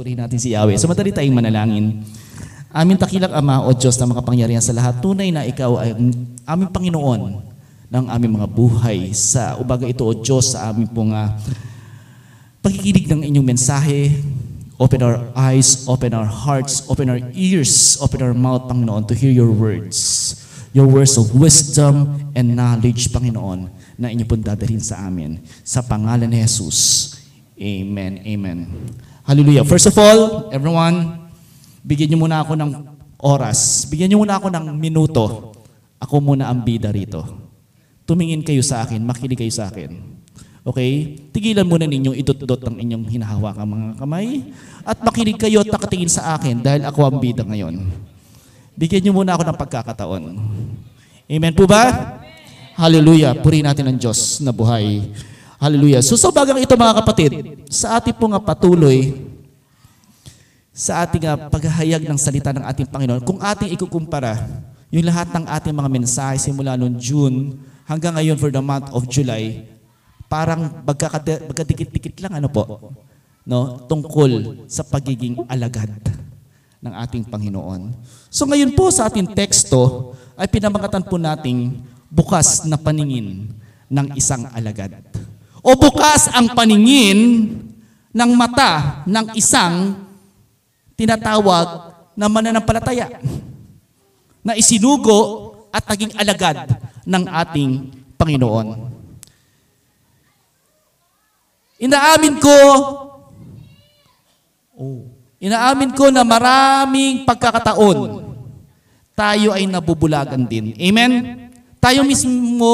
Purihin natin si Yahweh. So madali tayong manalangin. Aming takilang Ama o Diyos na makapangyarihan sa lahat, tunay na Ikaw ay aming Panginoon ng aming mga buhay. Sa ubaga ito o Diyos sa aming pong uh, pagkikinig ng inyong mensahe, open our eyes, open our hearts, open our ears, open our mouth, Panginoon, to hear your words. Your words of wisdom and knowledge, Panginoon, na inyo pong dadalhin sa amin. Sa pangalan ni Jesus. Amen. Amen. Hallelujah. First of all, everyone, bigyan niyo muna ako ng oras. Bigyan niyo muna ako ng minuto. Ako muna ang bida rito. Tumingin kayo sa akin, makinig kayo sa akin. Okay? Tigilan muna ninyong idot-dot ang inyong hinahawakang mga kamay at makinig kayo at nakatingin sa akin dahil ako ang bida ngayon. Bigyan niyo muna ako ng pagkakataon. Amen po ba? Hallelujah. Purihin natin ang Diyos na buhay. Hallelujah. So sa bagang ito mga kapatid, sa ating po nga patuloy, sa ating uh, paghahayag ng salita ng ating Panginoon, kung ating ikukumpara yung lahat ng ating mga mensahe simula noong June hanggang ngayon for the month of July, parang magkadikit-dikit lang ano po, no? tungkol sa pagiging alagad ng ating Panginoon. So ngayon po sa ating teksto ay pinamangatan po nating bukas na paningin ng isang alagad. O bukas ang paningin ng mata ng isang tinatawag na mananampalataya na isinugo at naging alagad ng ating Panginoon. Inaamin ko, oh, inaamin ko na maraming pagkakataon tayo ay nabubulagan din. Amen? Tayo mismo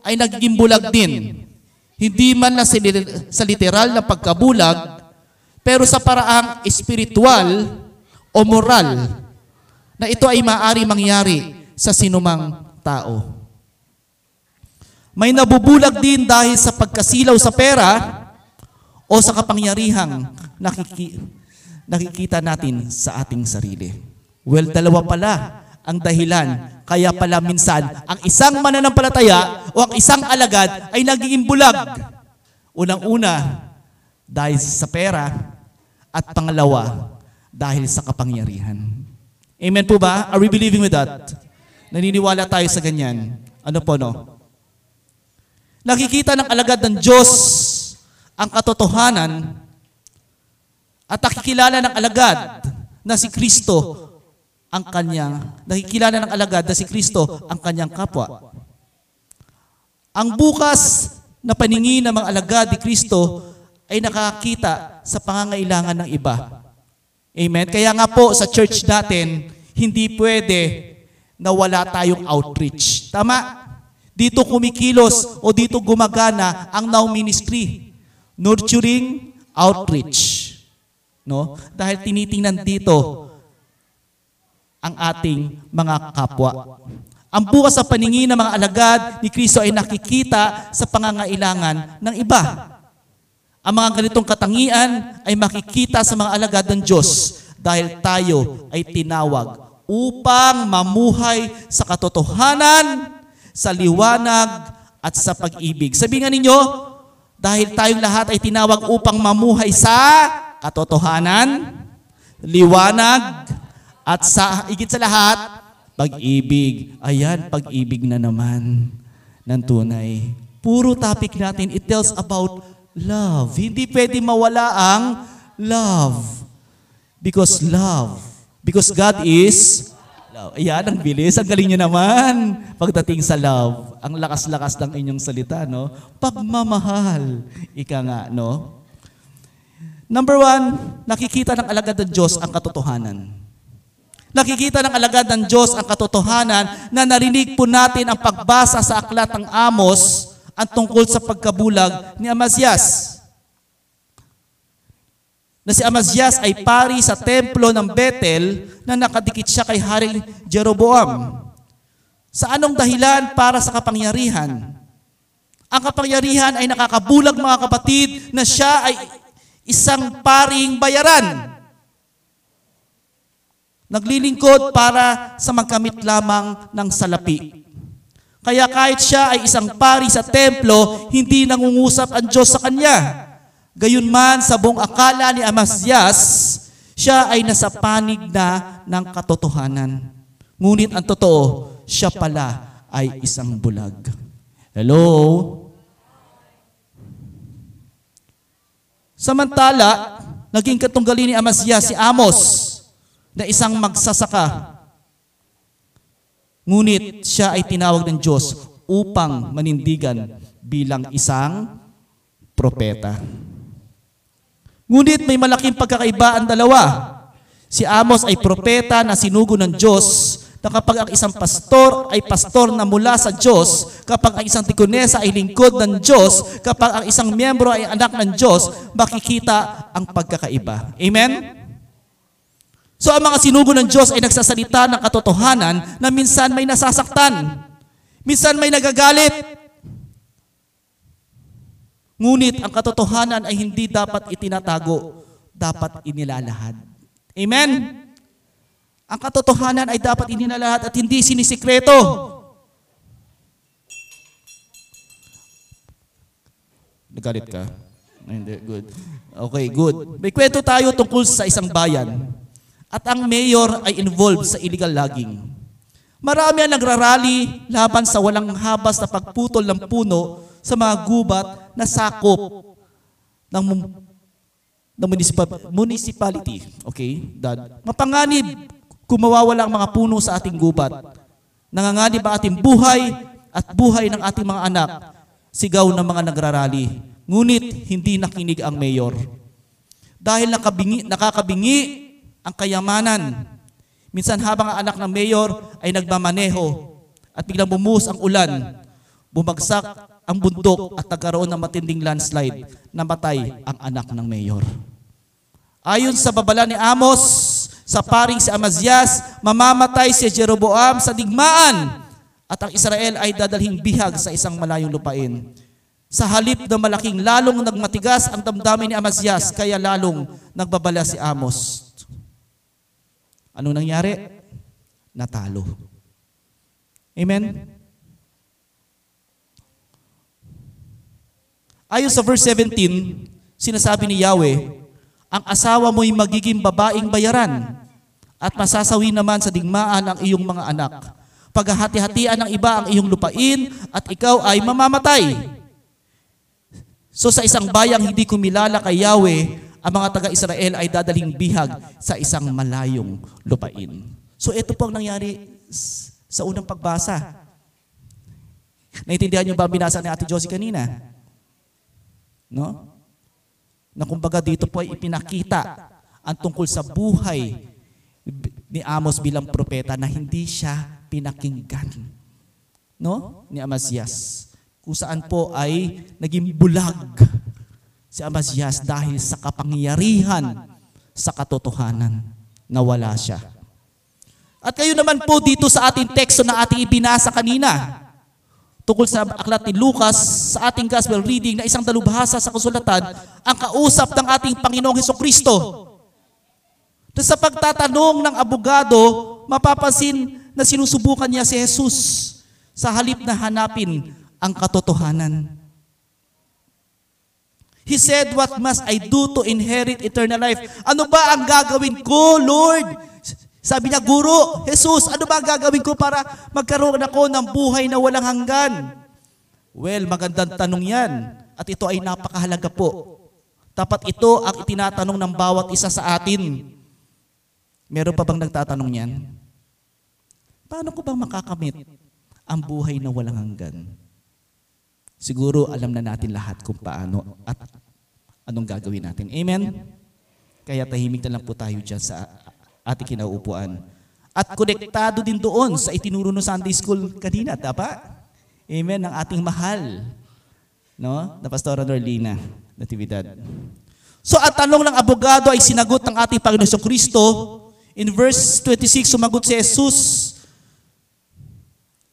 ay nagiging bulag din. Hindi man na sa literal na pagkabulag, pero sa paraang espiritual o moral na ito ay maaari mangyari sa sinumang tao. May nabubulag din dahil sa pagkasilaw sa pera o sa kapangyarihang nakiki, nakikita natin sa ating sarili. Well, dalawa pala ang dahilan. Kaya pala minsan, ang isang mananampalataya o ang isang alagad ay nagiging bulag. Unang-una, dahil sa pera at pangalawa, dahil sa kapangyarihan. Amen po ba? Are we believing with that? Naniniwala tayo sa ganyan. Ano po no? Nakikita ng alagad ng Diyos ang katotohanan at nakikilala ng alagad na si Kristo ang kanyang, nakikilala ng alagad na si Kristo ang kanyang kapwa. Ang bukas na paningin ng mga alagad ni Kristo ay nakakita sa pangangailangan ng iba. Amen? Kaya nga po sa church natin, hindi pwede na wala tayong outreach. Tama? Dito kumikilos o dito gumagana ang now ministry. Nurturing outreach. No? Dahil tinitingnan dito ang ating mga kapwa. Ang bukas sa paningin ng mga alagad ni Kristo ay nakikita sa pangangailangan ng iba. Ang mga ganitong katangian ay makikita sa mga alagad ng Diyos dahil tayo ay tinawag upang mamuhay sa katotohanan, sa liwanag, at sa pag-ibig. Sabi nga ninyo, dahil tayong lahat ay tinawag upang mamuhay sa katotohanan, liwanag, at sa higit sa lahat, pag-ibig. Ayan, pag-ibig na naman ng tunay. Puro topic natin, it tells about love. Hindi pwede mawala ang love. Because love. Because God is love. Ayan, ang bilis. Ang galing nyo naman. Pagdating sa love, ang lakas-lakas ng inyong salita, no? Pagmamahal. Ika nga, no? Number one, nakikita ng alagad ng Diyos ang katotohanan. Nakikita ng alagad ng Diyos ang katotohanan na narinig po natin ang pagbasa sa aklat ng Amos ang tungkol sa pagkabulag ni Amazias. Na si Amazias ay pari sa templo ng Bethel na nakadikit siya kay Haring Jeroboam. Sa anong dahilan para sa kapangyarihan? Ang kapangyarihan ay nakakabulag mga kapatid na siya ay isang paring bayaran. Naglilingkod para sa magkamit lamang ng salapi. Kaya kahit siya ay isang pari sa templo, hindi nangungusap ang Diyos sa kanya. Gayunman sa buong akala ni Amazias, siya ay nasa panig na ng katotohanan. Ngunit ang totoo, siya pala ay isang bulag. Hello? Samantala, naging katunggali ni Amasya si Amos na isang magsasaka. Ngunit siya ay tinawag ng Diyos upang manindigan bilang isang propeta. Ngunit may malaking pagkakaiba ang dalawa. Si Amos ay propeta na sinugo ng Diyos na kapag ang isang pastor ay pastor na mula sa Diyos, kapag ang isang tikunesa ay lingkod ng Diyos, kapag ang isang miyembro ay anak ng Diyos, makikita ang pagkakaiba. Amen? So ang mga sinugo ng Diyos ay nagsasalita ng katotohanan na minsan may nasasaktan. Minsan may nagagalit. Ngunit ang katotohanan ay hindi dapat itinatago, dapat inilalahad. Amen? Ang katotohanan ay dapat ininalahat at hindi sinisikreto. Nagalit ka? Hindi, good. Okay, good. May kwento tayo tungkol sa isang bayan. At ang mayor ay involved sa illegal logging. Marami ang nagrarally laban sa walang habas na pagputol ng puno sa mga gubat na sakop ng, ng municipal, municipality. Okay? Dad. Mapanganib kung mawawala ang mga puno sa ating gubat. Nanganganib ang ating buhay at buhay ng ating mga anak. Sigaw ng mga nagrarally. Ngunit hindi nakinig ang mayor. Dahil nakabingi, nakakabingi ang kayamanan. Minsan habang ang anak ng mayor ay nagmamaneho at biglang bumuhos ang ulan, bumagsak ang bundok at nagkaroon ng matinding landslide, namatay ang anak ng mayor. Ayon sa babala ni Amos, sa paring si Amazias, mamamatay si Jeroboam sa digmaan at ang Israel ay dadalhing bihag sa isang malayong lupain. Sa halip na malaking lalong nagmatigas ang damdamin ni Amazias, kaya lalong nagbabala si Amos. Ano nangyari? Natalo. Amen? Ayon sa verse 17, sinasabi ni Yahweh, ang asawa mo'y magiging babaeng bayaran at masasawi naman sa digmaan ang iyong mga anak. Paghahati-hatian ng iba ang iyong lupain at ikaw ay mamamatay. So sa isang bayang hindi kumilala kay Yahweh, ang mga taga-Israel ay dadaling bihag sa isang malayong lupain. So ito po ang nangyari sa unang pagbasa. Naintindihan niyo ba ang binasa ni Ate Josie kanina? No? Na kumbaga dito po ay ipinakita ang tungkol sa buhay ni Amos bilang propeta na hindi siya pinakinggan. No? Ni Amasias. Kung saan po ay naging bulag si Amasias dahil sa kapangyarihan sa katotohanan na wala siya. At kayo naman po dito sa ating teksto na ating ibinasa kanina, tungkol sa aklat ni Lucas sa ating gospel reading na isang dalubhasa sa kasulatan ang kausap ng ating Panginoong Heso Kristo. Sa pagtatanong ng abogado, mapapansin na sinusubukan niya si Jesus sa halip na hanapin ang katotohanan. He said, What must I do to inherit eternal life? Ano ba ang gagawin ko, Lord? Sabi niya, Guro, Jesus, ano ba ang gagawin ko para magkaroon ako ng buhay na walang hanggan? Well, magandang tanong yan. At ito ay napakahalaga po. Dapat ito ang itinatanong ng bawat isa sa atin. Meron pa bang nagtatanong yan? Paano ko bang makakamit ang buhay na walang hanggan? Siguro alam na natin lahat kung paano at anong gagawin natin. Amen? Kaya tahimik na lang po tayo dyan sa ating kinaupuan. At konektado din doon sa itinuro ng Sunday School kanina, tapa? Amen, ng ating mahal. No? Na Pastora Norlina, Natividad. So at tanong ng abogado ay sinagot ng ating Panginoon Kristo. In verse 26, sumagot si Jesus,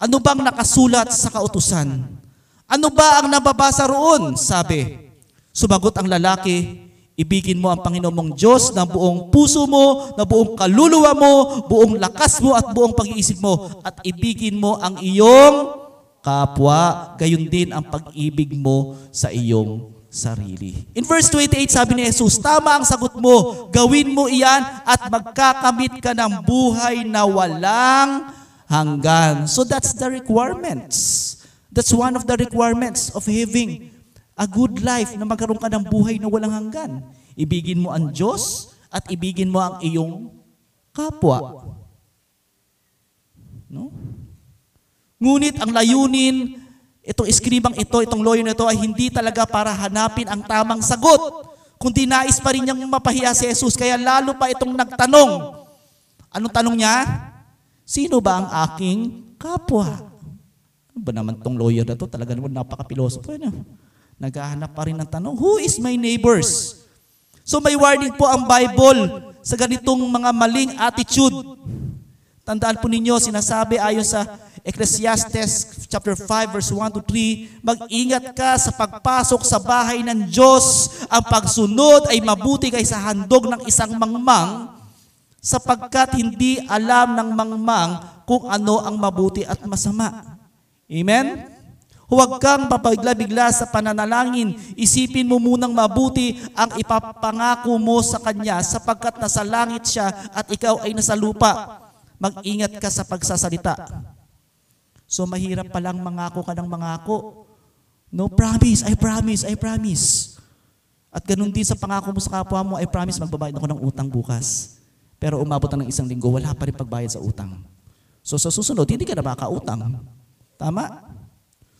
Ano bang nakasulat sa kautusan? Ano ba ang nababasa roon? Sabi. Sumagot ang lalaki, ibigin mo ang Panginoon mong Diyos ng buong puso mo, ng buong kaluluwa mo, buong lakas mo at buong pag-iisip mo. At ibigin mo ang iyong kapwa, gayon din ang pag-ibig mo sa iyong sarili. In verse 28, sabi ni Jesus, Tama ang sagot mo, gawin mo iyan at magkakamit ka ng buhay na walang hanggan. So that's the requirements. That's one of the requirements of having a good life na magkaroon ka ng buhay na walang hanggan. Ibigin mo ang Diyos at ibigin mo ang iyong kapwa. No? Ngunit ang layunin, itong eskribang ito, itong lawyer na ito ay hindi talaga para hanapin ang tamang sagot, kundi nais pa rin niyang mapahiya si Jesus. Kaya lalo pa itong nagtanong. Anong tanong niya? Sino ba ang aking kapwa? Ano ba naman tong lawyer na to? Talaga naman napaka-pilosopo. Ano? Naghahanap pa rin ng tanong, who is my neighbors? So may warning po ang Bible sa ganitong mga maling attitude. Tandaan po ninyo, sinasabi ayon sa Ecclesiastes chapter 5 verse 1 to 3, mag-ingat ka sa pagpasok sa bahay ng Diyos. Ang pagsunod ay mabuti kaysa handog ng isang mangmang sapagkat hindi alam ng mangmang kung ano ang mabuti at masama. Amen? Huwag kang papagla-bigla sa pananalangin. Isipin mo munang mabuti ang ipapangako mo sa Kanya sapagkat nasa langit siya at ikaw ay nasa lupa. Mag-ingat ka sa pagsasalita. So mahirap palang mangako ka ng mangako. No, promise, I promise, I promise. At ganun din sa pangako mo sa kapwa mo, I promise magbabayad ako ng utang bukas. Pero umabot na ng isang linggo, wala pa rin pagbayad sa utang. So sa susunod, hindi ka na makautang. Tama?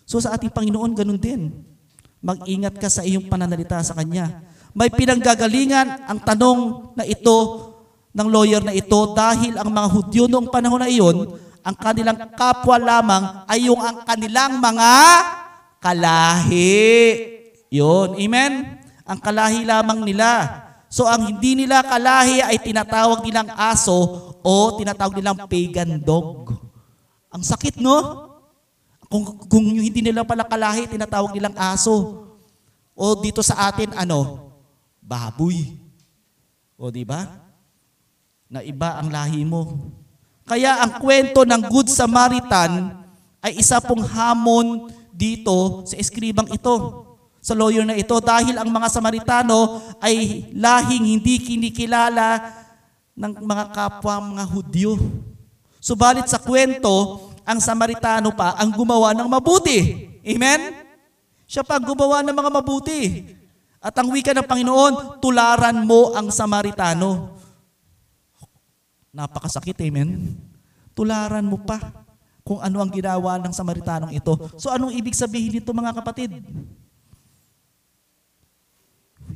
So sa ating Panginoon, ganun din. Mag-ingat ka sa iyong pananalita sa Kanya. May pinanggagalingan ang tanong na ito ng lawyer na ito dahil ang mga Hudyo noong panahon na iyon, ang kanilang kapwa lamang ay yung ang kanilang mga kalahi. Yun. Amen? Ang kalahi lamang nila. So ang hindi nila kalahi ay tinatawag nilang aso o tinatawag nilang pagan dog. Ang sakit, no? Kung, kung hindi nila pala kalahi, tinatawag nilang aso. O dito sa atin, ano? Baboy. O di ba? Na iba ang lahi mo. Kaya ang kwento ng Good Samaritan ay isa pong hamon dito sa eskribang ito. Sa lawyer na ito dahil ang mga Samaritano ay lahing hindi kinikilala ng mga kapwa mga Hudyo. Subalit sa kwento, ang Samaritano pa ang gumawa ng mabuti. Amen? Siya pa ang gumawa ng mga mabuti. At ang wika ng Panginoon, tularan mo ang Samaritano. Napakasakit, amen? Tularan mo pa kung ano ang ginawa ng Samaritanong ito. So anong ibig sabihin nito mga kapatid?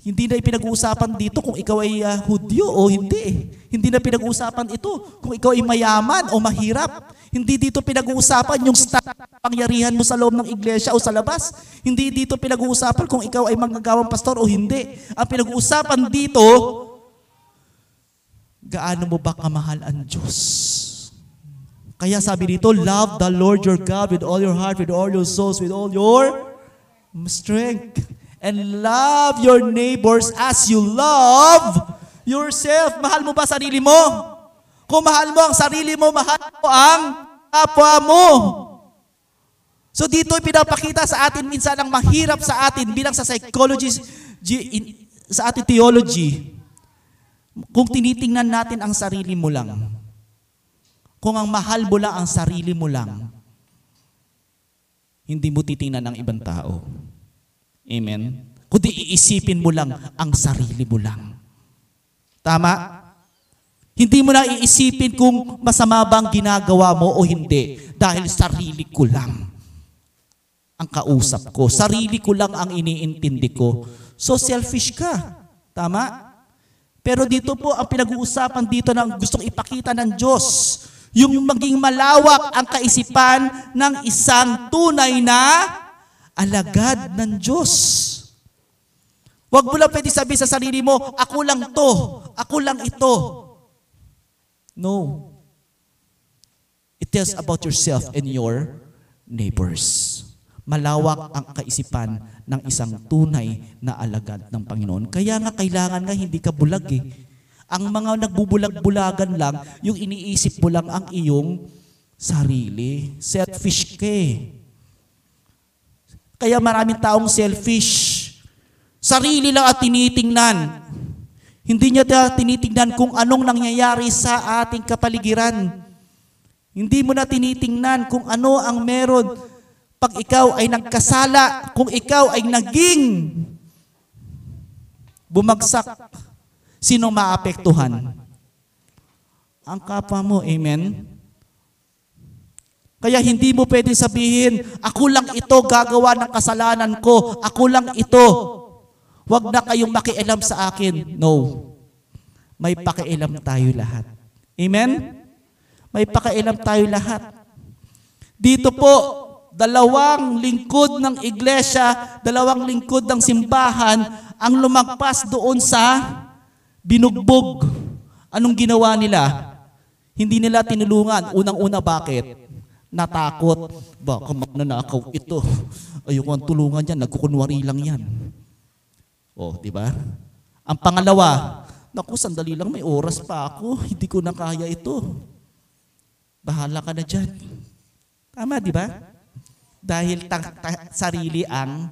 Hindi na pinag-uusapan dito kung ikaw ay uh, Hudyo o hindi. Hindi na pinag-uusapan ito kung ikaw ay mayaman o mahirap. Hindi dito pinag-uusapan yung pangyarihan mo sa loob ng iglesia o sa labas. Hindi dito pinag-uusapan kung ikaw ay manggagawang pastor o hindi. Ang pinag-uusapan dito, gaano mo ba kamahal ang Diyos? Kaya sabi dito, love the Lord your God with all your heart, with all your souls, with all your strength and love your neighbors as you love yourself. Mahal mo ba sarili mo? Kung mahal mo ang sarili mo, mahal mo ang kapwa mo. So dito pinapakita sa atin minsan ang mahirap sa atin bilang sa psychologist, sa ating theology. Kung tinitingnan natin ang sarili mo lang, kung ang mahal mo lang ang sarili mo lang, hindi mo titingnan ang ibang tao. Amen? Kundi iisipin mo lang ang sarili mo lang. Tama? Hindi mo na iisipin kung masama bang ginagawa mo o hindi dahil sarili ko lang ang kausap ko. Sarili ko lang ang iniintindi ko. So selfish ka. Tama? Pero dito po ang pinag-uusapan dito ng gustong ipakita ng Diyos. Yung maging malawak ang kaisipan ng isang tunay na alagad ng Diyos. Huwag mo lang pwede sabihin sa sarili mo, ako lang to, ako lang ito. No. It tells about yourself and your neighbors. Malawak ang kaisipan ng isang tunay na alagad ng Panginoon. Kaya nga kailangan nga hindi ka bulag eh. Ang mga nagbubulag-bulagan lang, yung iniisip mo lang ang iyong sarili. Selfish ka eh. Kaya maraming taong selfish. Sarili lang at tinitingnan. Hindi niya tinitingnan kung anong nangyayari sa ating kapaligiran. Hindi mo na tinitingnan kung ano ang meron pag ikaw ay nagkasala, kung ikaw ay naging bumagsak, sino maapektuhan? Ang kapwa mo, amen? Kaya hindi mo pwede sabihin, ako lang ito gagawa ng kasalanan ko, ako lang ito. Huwag na kayong makialam sa akin. No. May pakialam tayo lahat. Amen? May pakialam tayo lahat. Dito po, dalawang lingkod ng iglesia, dalawang lingkod ng simbahan ang lumagpas doon sa binugbog. Anong ginawa nila? Hindi nila tinulungan. Unang-una bakit? Natakot. Baka magnanakaw ito. Ayoko ang tulungan yan. Nagkukunwari lang yan. Oh, di ba? Ang pangalawa, naku, sandali lang, may oras pa ako. Hindi ko na kaya ito. Bahala ka na dyan. Tama, di ba? Dahil ta- ta- sarili ang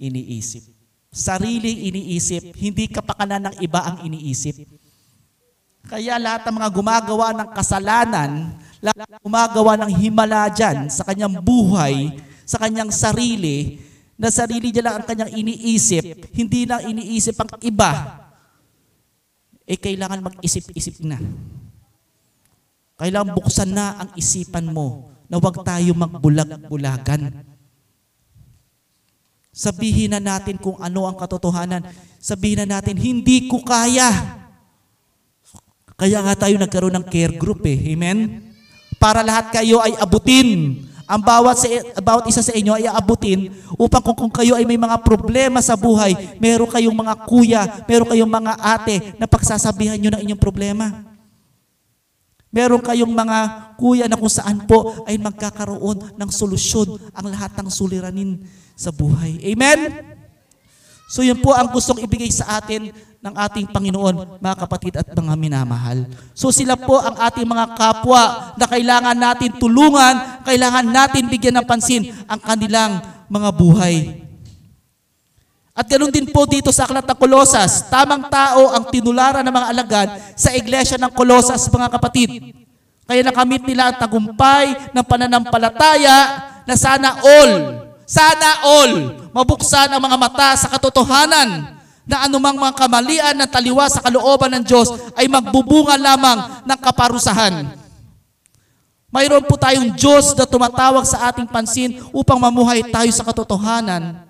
iniisip. Sarili iniisip, hindi kapakanan ng iba ang iniisip. Kaya lahat ng mga gumagawa ng kasalanan, gumagawa ng himala dyan sa kanyang buhay, sa kanyang sarili, na sarili niya lang ang kanyang iniisip, hindi na iniisip ang iba, eh kailangan mag-isip-isip na. Kailangan buksan na ang isipan mo na huwag tayo magbulag-bulagan. Sabihin na natin kung ano ang katotohanan. Sabihin na natin, hindi ko kaya. Kaya nga tayo nagkaroon ng care group eh. Amen? Para lahat kayo ay abutin. Ang bawat, sa, bawat isa sa inyo ay abutin upang kung, kung kayo ay may mga problema sa buhay, meron kayong mga kuya, meron kayong mga ate na pagsasabihan nyo ng inyong problema. Meron kayong mga kuya na kung saan po ay magkakaroon ng solusyon ang lahat ng suliranin sa buhay. Amen? So yun po ang gustong ibigay sa atin ng ating Panginoon, mga kapatid at mga minamahal. So sila po ang ating mga kapwa na kailangan natin tulungan, kailangan natin bigyan ng pansin ang kanilang mga buhay. At ganoon din po dito sa Aklat ng Kolosas, tamang tao ang tinularan ng mga alagad sa iglesia ng Kolosas, mga kapatid. Kaya nakamit nila ang tagumpay ng pananampalataya na sana all, sana all, mabuksan ang mga mata sa katotohanan na anumang mga kamalian na taliwa sa kalooban ng Diyos ay magbubunga lamang ng kaparusahan. Mayroon po tayong Diyos na tumatawag sa ating pansin upang mamuhay tayo sa katotohanan.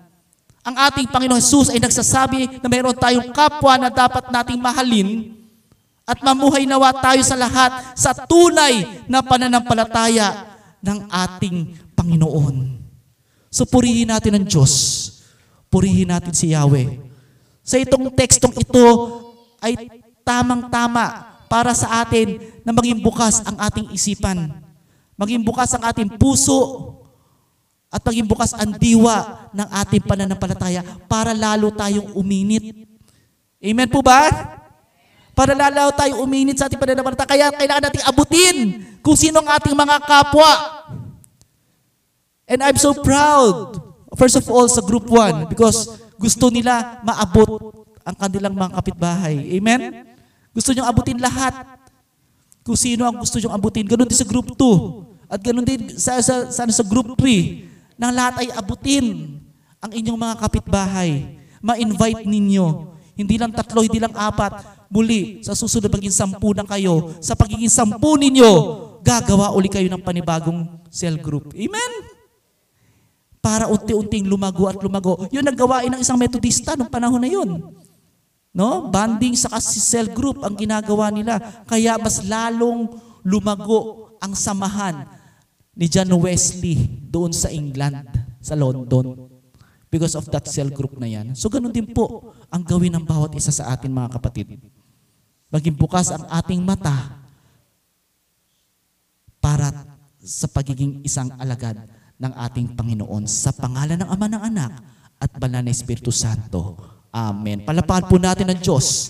Ang ating Panginoon Jesus ay nagsasabi na mayroon tayong kapwa na dapat nating mahalin at mamuhay nawa tayo sa lahat sa tunay na pananampalataya ng ating Panginoon. So purihin natin ang Diyos. Purihin natin si Yahweh. Sa itong tekstong ito ay tamang-tama para sa atin na maging bukas ang ating isipan. Maging bukas ang ating puso at maging bukas ang diwa ng ating pananampalataya para lalo tayong uminit. Amen po ba? Para lalo tayo uminit sa ating pananampalataya. Kaya kailangan nating abutin kung sino ang ating mga kapwa. And I'm so proud, first of all, sa group 1 because gusto nila maabot ang kanilang mga kapitbahay. Amen? Gusto nyo abutin lahat. Kung sino ang gusto nyo abutin. Ganon din sa group 2. At ganon din sa, sa, sa, sa group 3. Nang lahat ay abutin ang inyong mga kapitbahay. Ma-invite ninyo. Hindi lang tatlo, hindi lang apat. Muli, sa susunod maging sampu na kayo. Sa pagiging sampu ninyo, gagawa uli kayo ng panibagong cell group. Amen? Para unti-unting lumago at lumago. Yun ang gawain ng isang metodista noong panahon na yun. No? Banding sa cell group ang ginagawa nila. Kaya mas lalong lumago ang samahan ni John Wesley doon sa England, sa London. Because of that cell group na yan. So ganun din po ang gawin ng bawat isa sa atin mga kapatid. Maging bukas ang ating mata para sa pagiging isang alagad ng ating Panginoon sa pangalan ng Ama ng Anak at Banal na Espiritu Santo. Amen. Palapakan po natin ang Diyos.